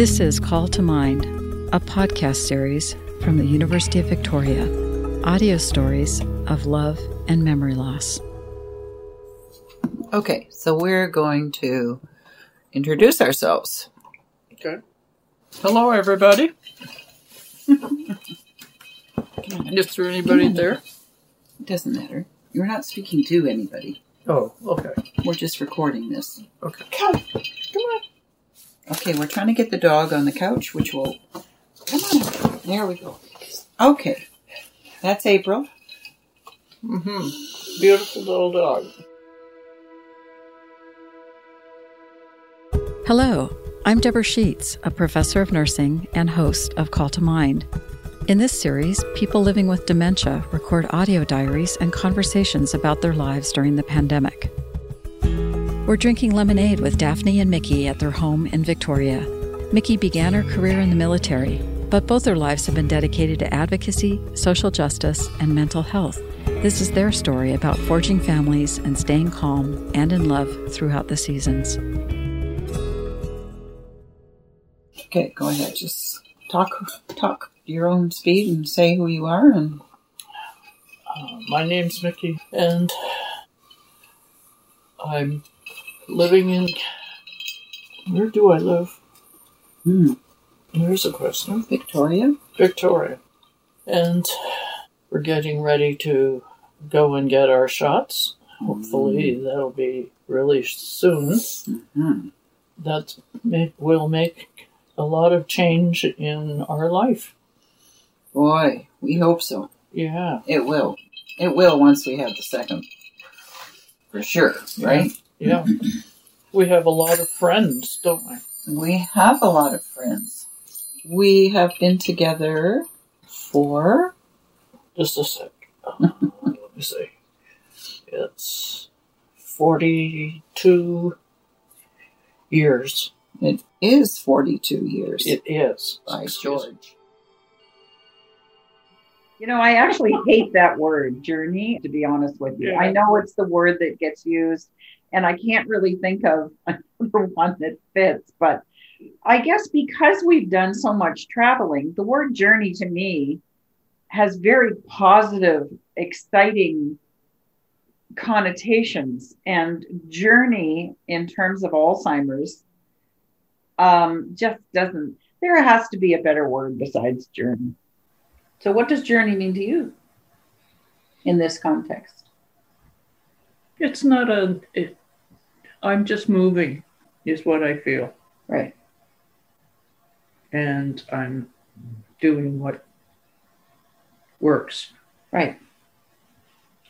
This is Call to Mind, a podcast series from the University of Victoria, audio stories of love and memory loss. Okay, so we're going to introduce ourselves. Okay. Hello, everybody. Is there anybody there? It doesn't matter. You're not speaking to anybody. Oh, okay. We're just recording this. Okay. Come, come on. Okay, we're trying to get the dog on the couch, which will. Come on. There we go. Okay. That's April. Mm-hmm. Beautiful little dog. Hello, I'm Debra Sheets, a professor of nursing and host of Call to Mind. In this series, people living with dementia record audio diaries and conversations about their lives during the pandemic. We're drinking lemonade with Daphne and Miki at their home in Victoria. Miki began her career in the military, but both their lives have been dedicated to advocacy, social justice, and mental health. This is their story about forging families and staying calm and in love throughout the seasons. Okay, go ahead. Just talk, talk your own speed and say who you are. And Uh, my name's Miki, and I'm living in. Where do I live? hmm, There's a question. Victoria. Victoria. And we're getting ready to go and get our shots. Hopefully, that'll be really soon. Hmm. That may, will make a lot of change in our life. Boy, we hope so. Yeah. It will. It will once we have the second. For sure, right? Yeah. we have a lot of friends, don't we? We have a lot of friends. We have been together for Just a sec. Uh, let me see. It's 42 years. it is 42 years It is. by Excuse- George. You know, I actually hate that word, journey, to be honest with you. Yeah. I know it's the word that gets used, and I can't really think of another one that fits, but I guess because we've done so much traveling, the word journey to me has very positive, exciting connotations. And journey, in terms of Alzheimer's, um, just doesn't, there has to be a better word besides journey. So, what does journey mean to you in this context? It's not a. It, I'm just moving, is what I feel. Right. And I'm doing what works. Right.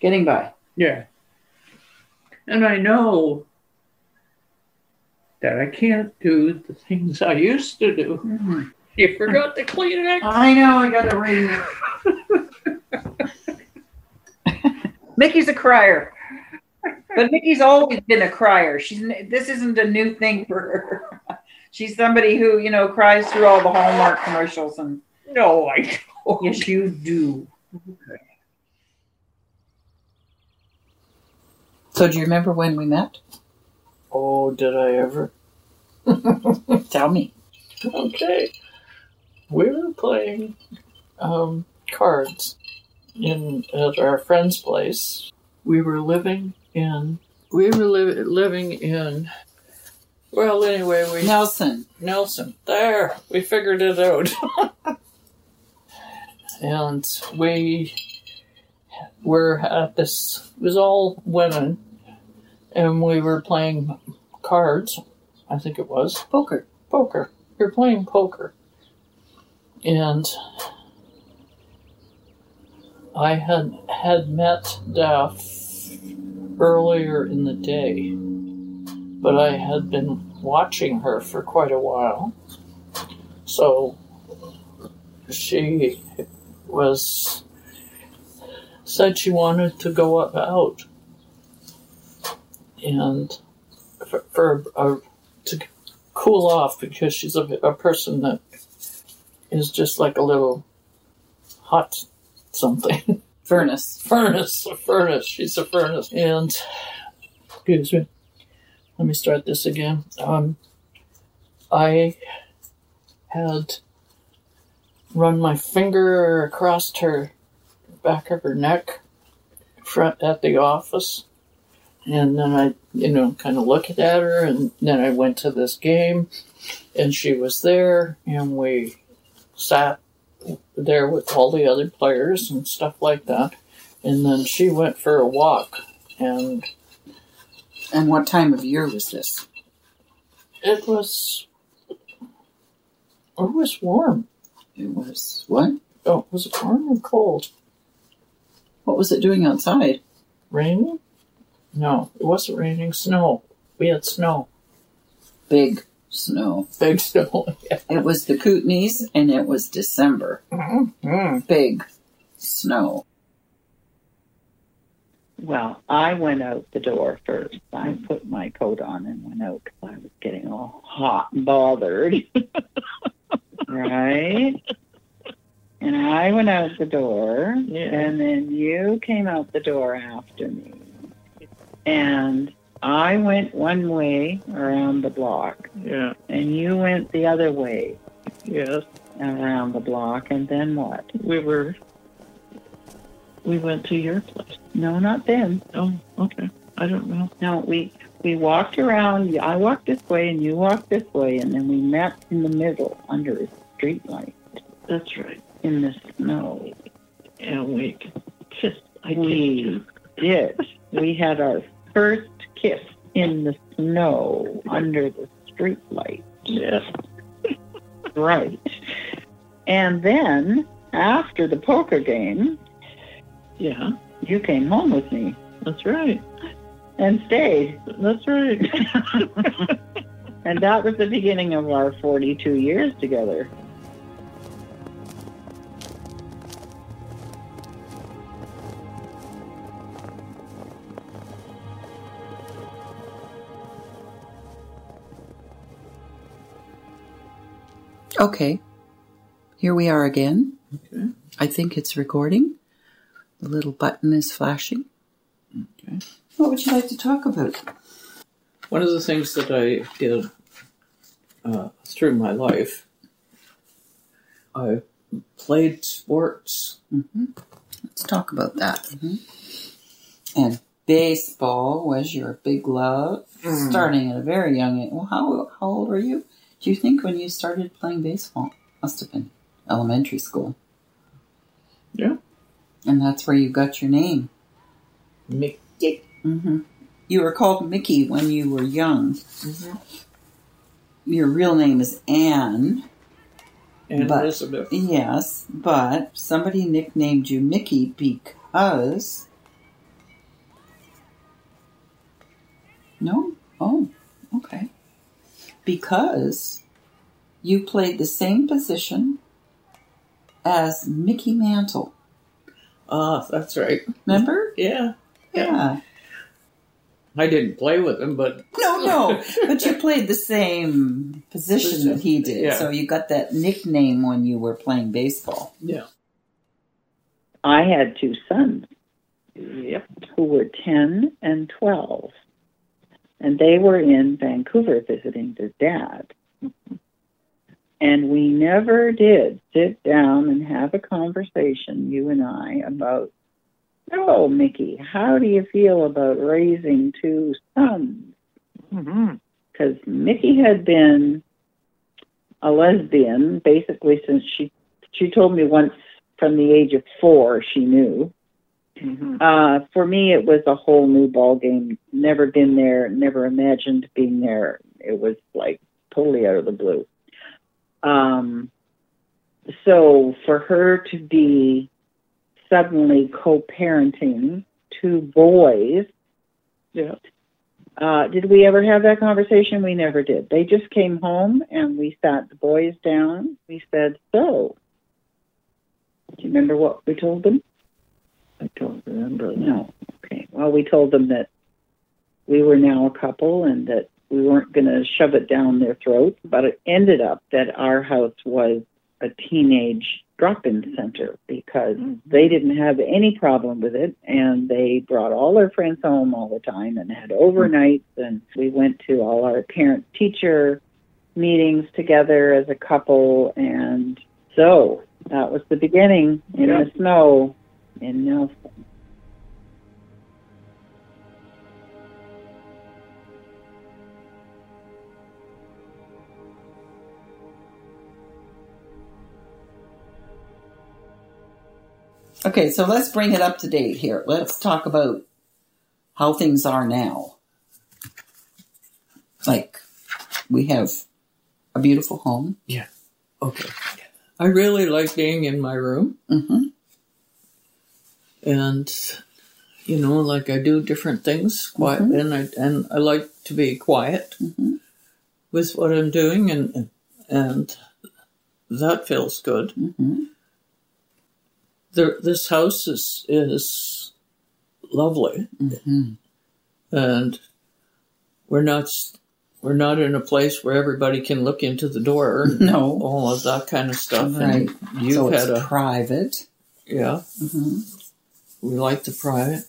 Getting by. Yeah. And I know that I can't do the things I used to do. Mm-hmm. You forgot the Kleenex. I know. I got to ring. Miki's a crier, but Miki's always been a crier. She's this isn't a new thing for her. She's somebody who you know cries through all the Hallmark commercials, and No, I don't. yes, you do. So, do you remember when we met? Oh, did I ever? Tell me. Okay. We were playing um, cards in at our friend's place. We were living in. We were li- living in. Well, anyway, we Nelson. Nelson. There, we figured it out. and we were at this, it was all women, and we were playing cards, I think it was. Poker. Poker. We were playing poker. And I had had met Daph earlier in the day, but I had been watching her for quite a while. So she was said she wanted to go up out and for, for a, to cool off because she's a, a person that is just like a little hot something Furnace. furnace, a furnace. She's a furnace. And excuse me. Let me start this again. Um, I had run my finger across her back of her neck front at the office. And then I, you know, kind of looked at her, and then I went to this game, and she was there, and we sat there with all the other players and stuff like that. And then she went for a walk, and And what time of year was this? it was oh, it was warm. It was what? Oh, was it warm or cold? What was it doing outside? Raining? No, it wasn't raining. Snow. We had snow. Big snow. Big snow. Yeah. It was the Kootenays, and it was December. Mm. Big snow. Well, I went out the door first. I put my coat on and went out because I was getting all hot and bothered. right? And I went out the door, Yeah. and then you came out the door after me. And I went one way around the block, Yeah. and you went the other way Yes. around the block, and then what? We were. We went to your place. No, not then. Oh, okay. I don't know. No, we we walked around. I walked this way, and you walked this way, and then we met in the middle under a street light That's right. in the snow. And we kissed. I We kissed you. did. We had our first kiss in the snow under the street light. Yes. Right. And then after the poker game, Yeah. you came home with me That's right. and stayed. That's right. and that was the beginning of our 42 years together. Okay. Here we are again. Okay. I think it's recording. The little button is flashing. Okay. What would you like to talk about? One of the things that I did uh, through my life, I played sports. hmm Let's talk about that. hmm And baseball was your big love, Mm. starting at a very young age. Well, how, how old were you? Do you think when you started playing baseball? Must have been elementary school. Yeah. And that's where you got your name. Miki. hmm You were called Miki when you were young. Mm-hmm. Your real name is Anne. But- Elizabeth. Yes, but somebody nicknamed you Miki because. No? Oh, okay. Because you played the same position as Mickey Mantle. Ah, that's right. Remember? Yeah. Yeah. I didn't play with him, but No, no. but you played the same position that he did. Yeah. So you got that nickname when you were playing baseball. yeah. I had two sons Yep. who were 10 and 12. And they were in Vancouver visiting their dad. And we never did sit down and have a conversation, you and I, about, oh, Miki, how do you feel about raising two sons? Mm-hmm. Because Miki had been a lesbian basically since she she told me once from the age of four she knew. Mm-hmm. Uh, for me, it was a whole new ball game. Never been there, never imagined being there. It was like totally out of the blue. Um, so for her to be suddenly co-parenting two boys, Yeah. uh, did we ever have that conversation? We never did. They just came home and we sat the boys down. We said, "So, do you remember what we told them?" I don't remember. No. Okay. Well, we told them that we were now a couple and that we weren't going to shove it down their throat. But it ended up that our house was a teenage drop-in center because mm-hmm. they didn't have any problem with it, and they brought all their friends home all the time and had overnights. And we went to all our parent-teacher meetings together as a couple. And so that was the beginning in Yeah. the snow in Nelson. Okay, so let's bring it up to date here. Let's talk about how things are now. Like, we have a beautiful home. Yeah. Okay. I really like being in my room, hmm and you know, like I do different things quiet, Mhm. and I and I like to be quiet hmm with what I'm doing, and and that feels good. hmm The, this house is is lovely, hmm and we're not we're not in a place where everybody can look into the door No. all of that kind of stuff. Right. And you've so had a private. yeah. hmm We like the private.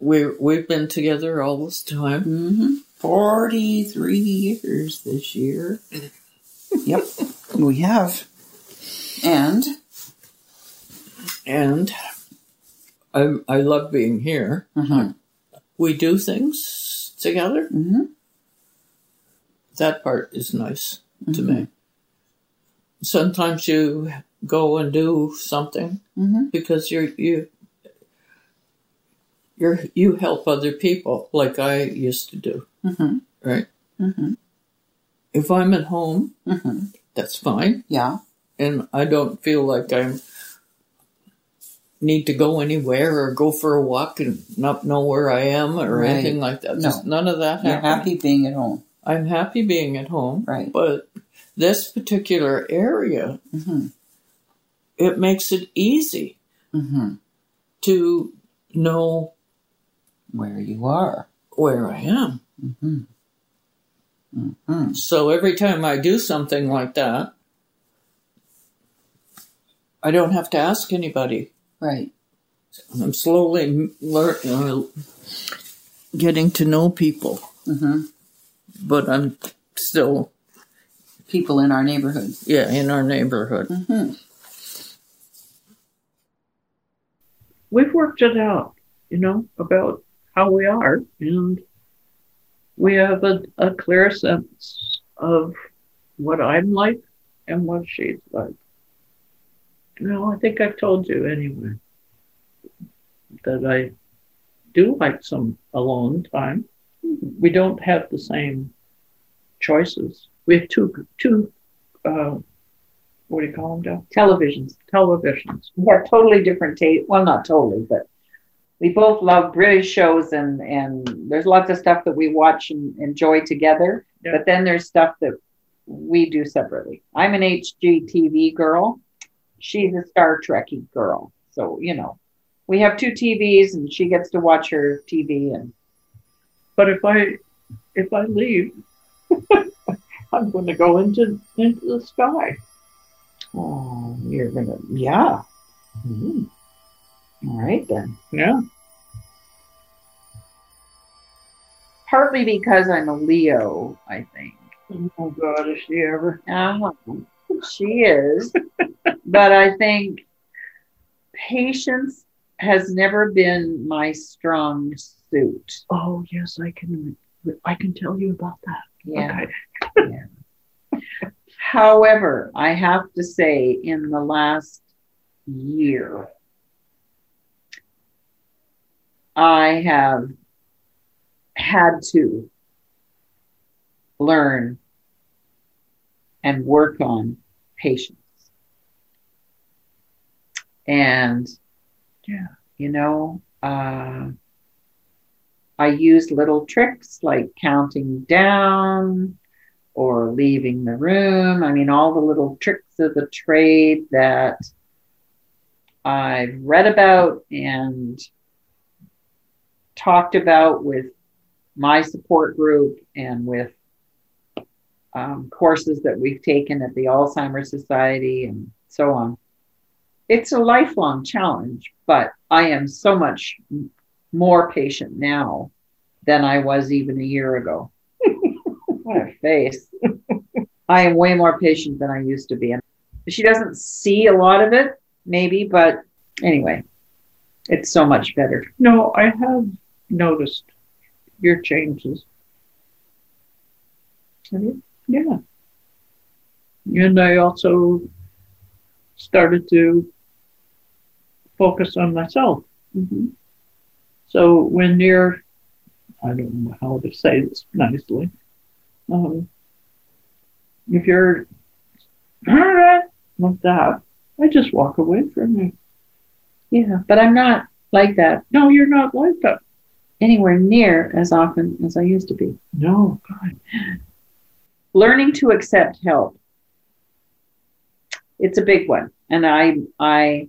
We we've been together all this time. hmm 43 years this year. yep, we have. And, and I I love being here. Mhm. We do things together. hmm That part is nice to Mhm. me. Sometimes you go and do something hmm because you're you you're you help other people like I used to do, hmm right? hmm If I'm at home, hmm that's fine, Yeah. and I don't feel like I'm need to go anywhere or go for a walk and not know where I am or Right. anything like that. No. Just none of that You're happy being at home. I'm happy being at home, Right. but this particular area, hmm it makes it easy hmm to know Where you are. where I am. hmm hmm So every time I do something like that, I don't have to ask anybody. Right. I'm slowly learn, uh, getting to know people, hmm but I'm still, People in our neighborhood. yeah, in our neighborhood. hmm We've worked it out, you know, about how we are, and we have a, a clear sense of what I'm like and what she's like. Well, I think I've told you anyway that I do like some alone time. We don't have the same choices. We have two two uh, what do you call them, Dale? Televisions. Televisions. We have totally different taste. Well, not totally, but we both love British shows, and and there's lots of stuff that we watch and enjoy together. Yeah. But then there's stuff that we do separately. I'm an HGTV girl. She's a Star Trekky girl. So you know, we have two TVs, and she gets to watch her TV, and But if I if I leave, I'm going to go into into the sky. Oh, you're gonna, yeah. Mhm. All right then. Yeah. Partly because I'm a Leo, I think. Oh God, is she ever? Uh-huh. She is. but I think patience has never been my strong suit. Oh yes, I can. I can tell you about that. Yeah. Okay. However, I have to say, in the last year, I have had to learn and work on patience. And, Yeah. you know, uh, I use little tricks like counting down or leaving the room. I mean, all the little tricks of the trade that I've read about and talked about with my support group and with um, courses that we've taken at the Alzheimer's Society and so on. It's a lifelong challenge, but I am so much more patient now than I was even a year ago. What a face. I am way more patient than I used to be. And she doesn't see a lot of it, maybe, but anyway, it's so much better. No, I have noticed your changes. Have you? Yeah. And I also started to focus on myself. Mm-hmm. So when you're, I don't know how to say this nicely, um, if you're like that, I just walk away from you. Yeah, but I'm not like that No, you're not like that. anywhere near as often as I used to be. No, God. learning to accept help it's a big one and i i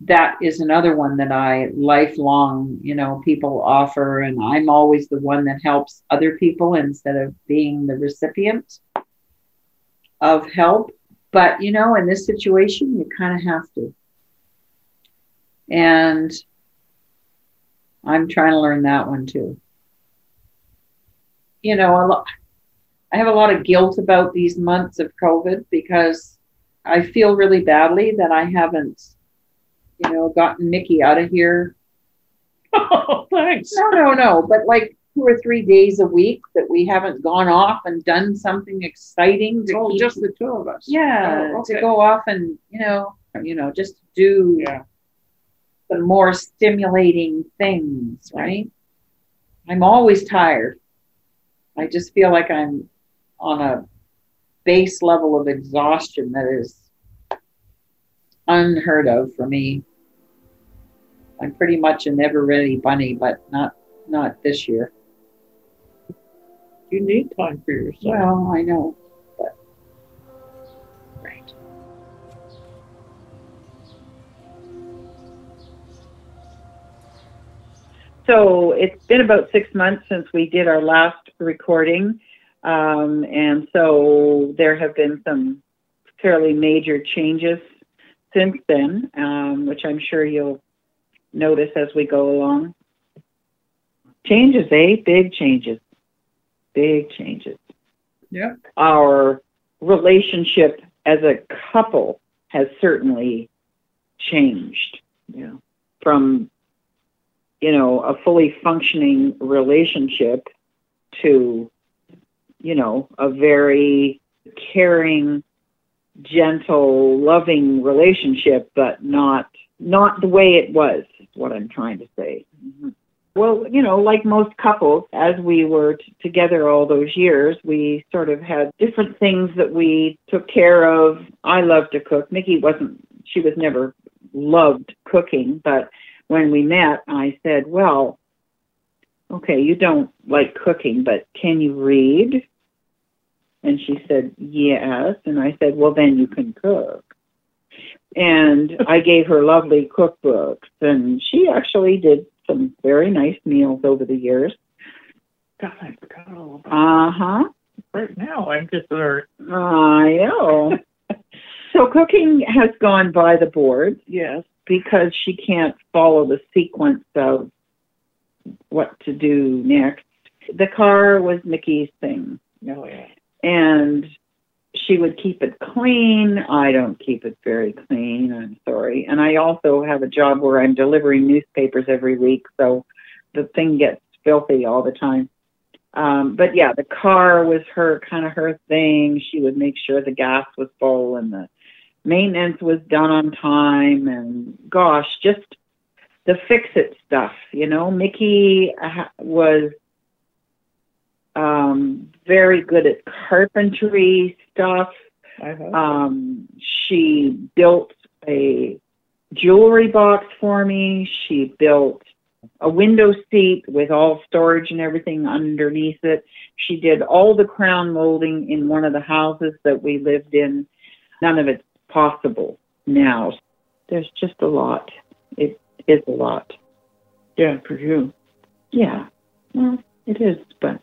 that is another one that i lifelong you know people offer and i'm always the one that helps other people instead of being the recipient of help. But you know in this situation you kind of have to. And i'm trying to learn that one too. You know a lot I have a lot of guilt about these months of COVID because I feel really badly that I haven't, you know, gotten Miki out of here. Oh, thanks. No, no, no, but like two or three days a week that we haven't gone off and done something exciting. To Oh, keep- just the two of us. yeah, Oh, to go off and you know, you know, just do Yeah. the more stimulating things, right? I'm always tired. I just feel like I'm on a base level of exhaustion that is unheard of for me. I'm pretty much a never ready bunny, but not not this year. You need time for yourself. Well, I know, but right. So it's been about six months since we did our last recording. Um, and so there have been some fairly major changes since then, um, which I'm sure you'll notice as we go along. Changes, eh? Big changes. Big changes. Yeah. Our relationship as a couple has certainly changed. Yeah. From you know, a fully functioning relationship to, you know, a very caring, gentle, loving relationship, but not not the way it was, what I'm trying to say. Mm-hmm. Well, you know, like most couples, as we were t- together all those years, we sort of had different things that we took care of. I loved to cook. Miki wasn't, she was never loved cooking, but when we met, I said, Well, okay, you don't like cooking, but can you read? And she said, Yes. And I said, Well, then you can cook. And I gave her lovely cookbooks, and she actually did some very nice meals over the years. God, I forgot all about Uh huh. Right now, I'm just learning. I know. so cooking has gone by the board Yes. because she can't follow the sequence of what to do next. The car was Miki's thing, No, yeah. And she would keep it clean. I don't keep it very clean. I'm sorry. And I also have a job where I'm delivering newspapers every week, so the thing gets filthy all the time. Um, but yeah, the car was her kind of her thing. She would make sure the gas was full and the maintenance was done on time. And gosh, just the fix it stuff. You know, Miki uh, was um, very good at carpentry stuff. Have. Um, she built a jewelry box for me. She built a window seat with all storage and everything underneath it. She did all the crown molding in one of the houses that we lived in. None of it's possible now. There's just a lot. It is a lot. yeah, for you. Yeah. Well, it is, but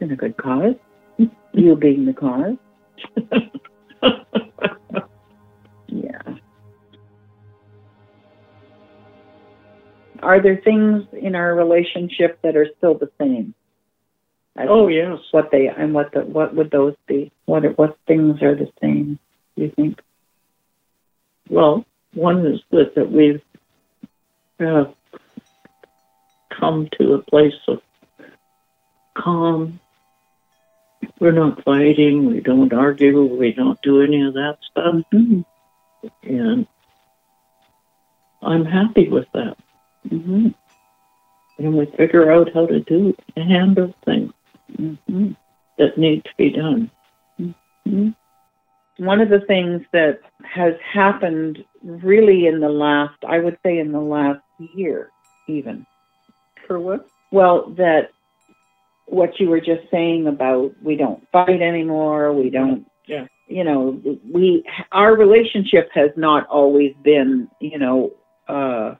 in a good cause. you being the cause. Yeah. Are there things in our relationship that are still the same? Oh yes. what they and what the what would those be? What are- what things are the same? Do you think? Well, one is that, that we've uh, come to a place of calm. We're not fighting. We don't argue. We don't do any of that stuff. Mm-hmm. And I'm happy with that. Mm-hmm. And we figure out how to do to handle things Mm-hmm. that need to be done. One of the things that has happened really in the last, I would say, in the last year, even. For what? Well, that what you were just saying about we don't fight anymore, we don't, Yeah. you know, we our relationship has not always been, you know, uh,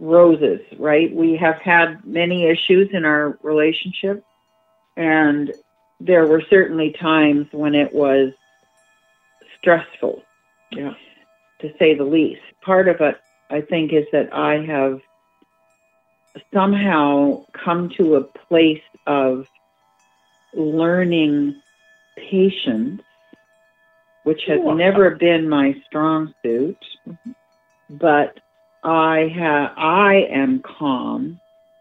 roses, right? We have had many issues in our relationship, and there were certainly times when it was stressful, Yeah. to say the least. Part of it, I think, is that I have somehow come to a place of learning patience, which has never been my strong suit, mm-hmm. but I have I am calm,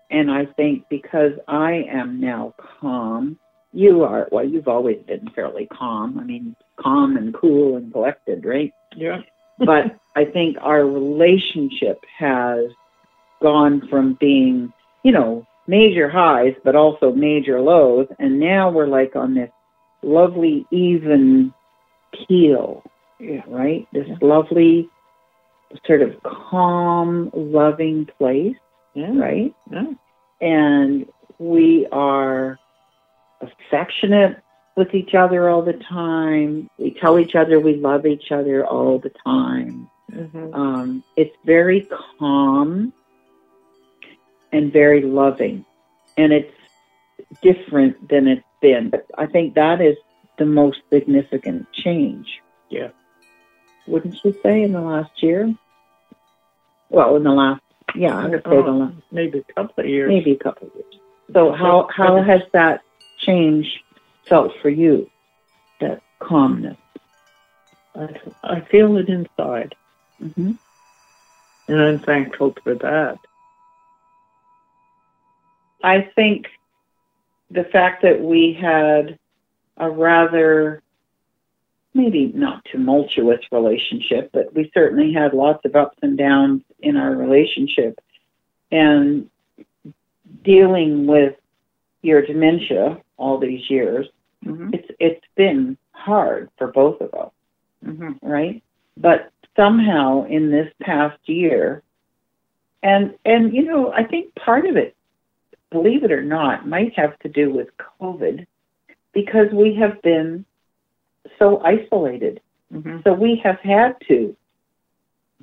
and I think because I am now calm, you are well. You've always been fairly calm. I mean, calm and cool and collected, right? Yeah. but I think our relationship has gone from being, you know, major highs, but also major lows. And now we're like on this lovely, even keel, Yeah. right? This lovely, sort of calm, loving place, Yeah. right? Yeah. And we are affectionate with each other all the time. We tell each other we love each other all the time. Mhm. Um, it's very calm and very loving, and it's different than it's been. But I think that is the most significant change. Yeah. Wouldn't you say in the last year? Well, in the last, yeah, I would say the Oh, last, maybe a couple of years. maybe a couple of years. So how how has that change felt for you? That calmness. I, I feel it inside, hmm and I'm thankful for that. I think the fact that we had a rather maybe not tumultuous relationship, but we certainly had lots of ups and downs in our relationship. And dealing with your dementia all these years, Mhm. it's it's been hard for both of us, Mhm. right? But somehow in this past year, and and you know, I think part of it, believe it or not, might have to do with COVID, because we have been so isolated. Mhm. So we have had to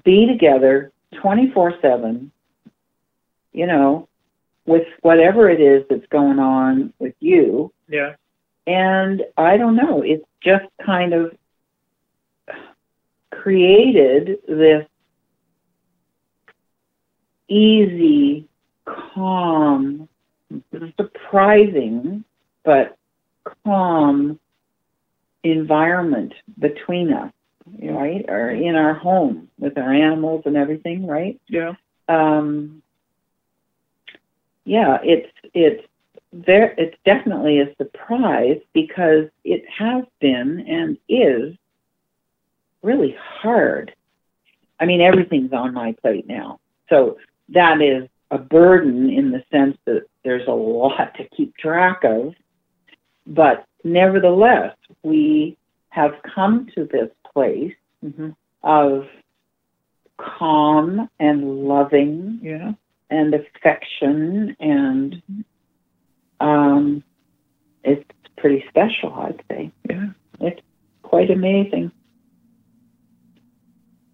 be together 24 7, you know, with whatever it is that's going on with you. Yeah. And I don't know, it's just kind of created this easy, calm, surprising, but calm environment between us, right? Or in our home with our animals and everything, right? Yeah. um, yeah, it's it's there. It's definitely a surprise because it has been and is really hard. I mean, everything's on my plate now, so that is a burden in the sense that there's a lot to keep track of. But nevertheless, we have come to this place Mhm. of calm and loving Yeah. and affection and um, it's pretty special, I'd say. Yeah. It's quite amazing.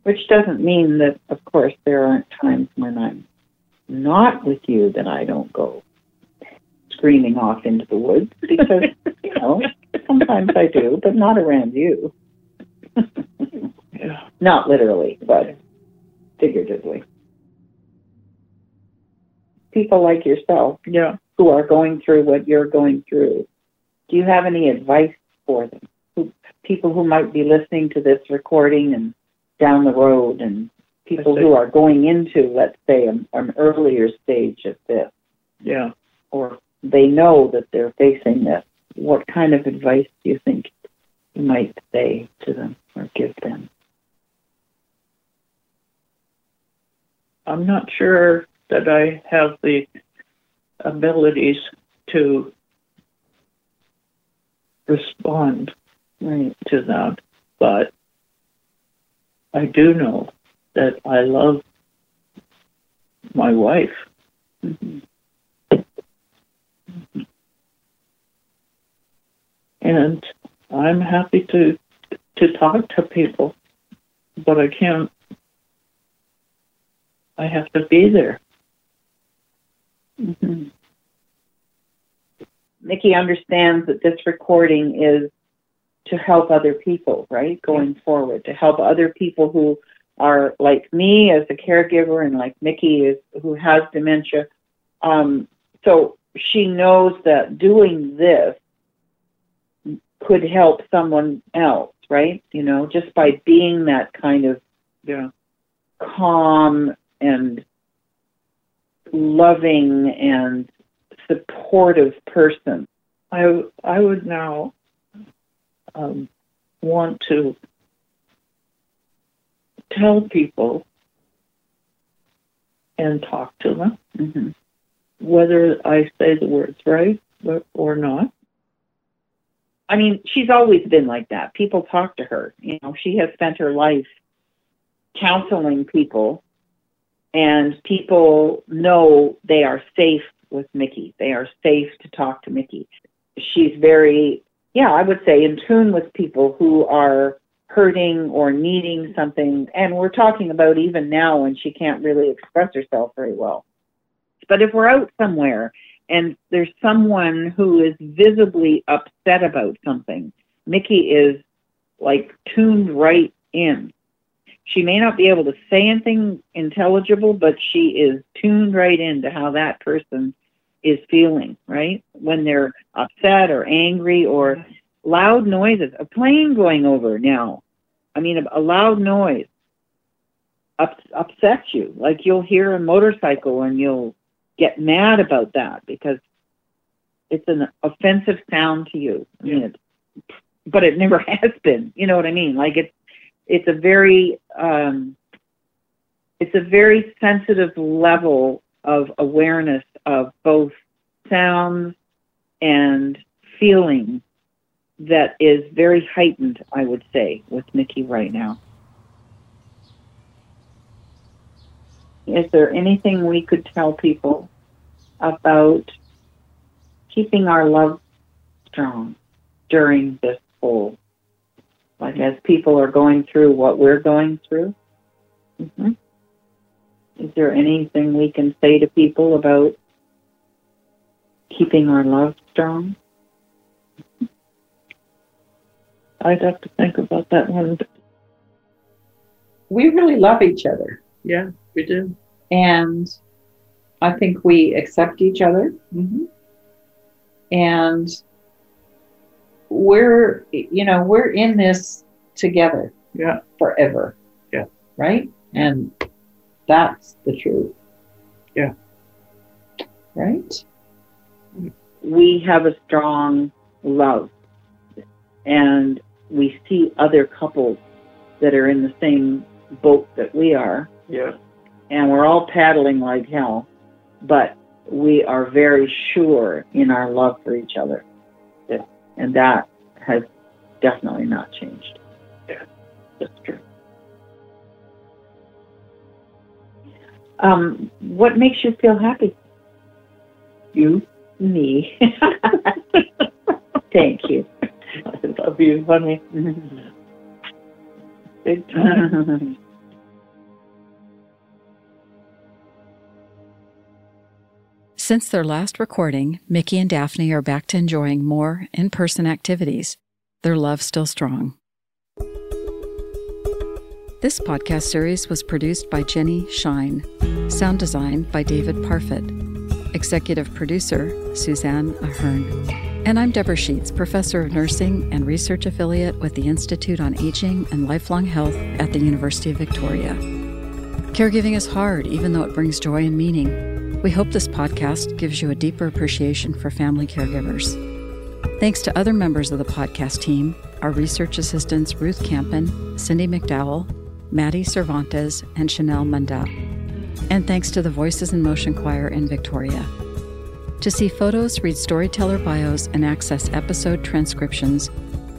Which doesn't mean that, of course, there aren't times when I'm not with you that I don't go screaming off into the woods because, you know, sometimes I do, but not around you. Yeah. Not literally, but figuratively. People like yourself Yeah. who are going through what you're going through, do you have any advice for them? Who, people who might be listening to this recording and down the road, and people who are going into, let's say, an, an earlier stage of this, Yeah. or they know that they're facing this. What kind of advice do you think you might say to them or give them? I'm not sure that I have the abilities to respond Right. to that, but I do know that I love my wife. Mhm. And I'm happy to to talk to people, but I can't. I have to be there. hmm Miki understands that this recording is to help other people, right? Going forward, to help other people who are like me as a caregiver and like Miki is who has dementia. Um, so she knows that doing this could help someone else, right? You know, just by being that kind of calm and loving and supportive person. I I would now um, want to tell people and talk to them, hmm whether I say the words right or- not. I mean, she's always been like that. People talk to her. You know, she has spent her life counseling people, and people know they are safe with Miki. They are safe to talk to Miki. She's very, yeah, I would say in tune with people who are hurting or needing something. And we're talking about even now when she can't really express herself very well. But if we're out somewhere and there's someone who is visibly upset about something, Miki is like tuned right in. She may not be able to say anything intelligible, but she is tuned right into how that person is feeling, right? When they're upset or angry or loud noises, a plane going over now. I mean, a, loud noise ups, upsets you. Like you'll hear a motorcycle and you'll get mad about that because it's an offensive sound to you. I mean, it's, but it never has been. You know what I mean? Like it's it's a very um, it's a very sensitive level of awareness of both sounds and feeling that is very heightened, I would say, with Miki right now. Is there anything we could tell people about keeping our love strong during this whole, like as people are going through what we're going through? hmm Is there anything we can say to people about keeping our love strong? I'd have to think about that one. We really love each other. Yeah, we do. And I think we accept each other. Mm-hmm. And we're, you know, we're in this together Yeah. forever. Yeah. Right? And that's the truth. Yeah. Right? we have a strong love and we see other couples that are in the same boat that we are Yeah. And we're all paddling like hell but we are very sure in our love for each other Yeah. and that has definitely not changed Yeah. that's true um, what makes you feel happy You? me thank you I love you, honey. Big time. Since their last recording, Miki and Daphne are back to enjoying more in person activities. Their love still strong. This podcast series was produced by Jenni Schine, sound design by David Parfit. Executive producer, Suzanne Ahearne. And I'm Debra Sheets, professor of nursing and research affiliate with the Institute on Aging and Lifelong Health at the University of Victoria. Caregiving is hard, even though it brings joy and meaning. We hope this podcast gives you a deeper appreciation for family caregivers. Thanks to other members of the podcast team, our research assistants Ruth Campen, Cindy McDowell, Maddie Cervantes, and Chanel Munda. And thanks to the Voices in Motion Choir in Victoria. To see photos, read storyteller bios, and access episode transcriptions,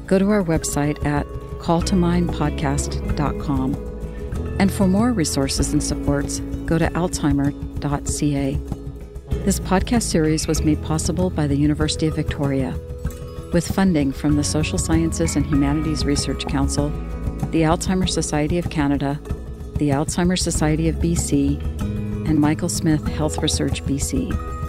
go to our website at calltomindpodcast.com. And for more resources and supports, go to alzheimer.ca. This podcast series was made possible by the University of Victoria with funding from the Social Sciences and Humanities Research Council, the Alzheimer's Society of Canada, the Alzheimer's Society of BC, and Michael Smith Health Research BC.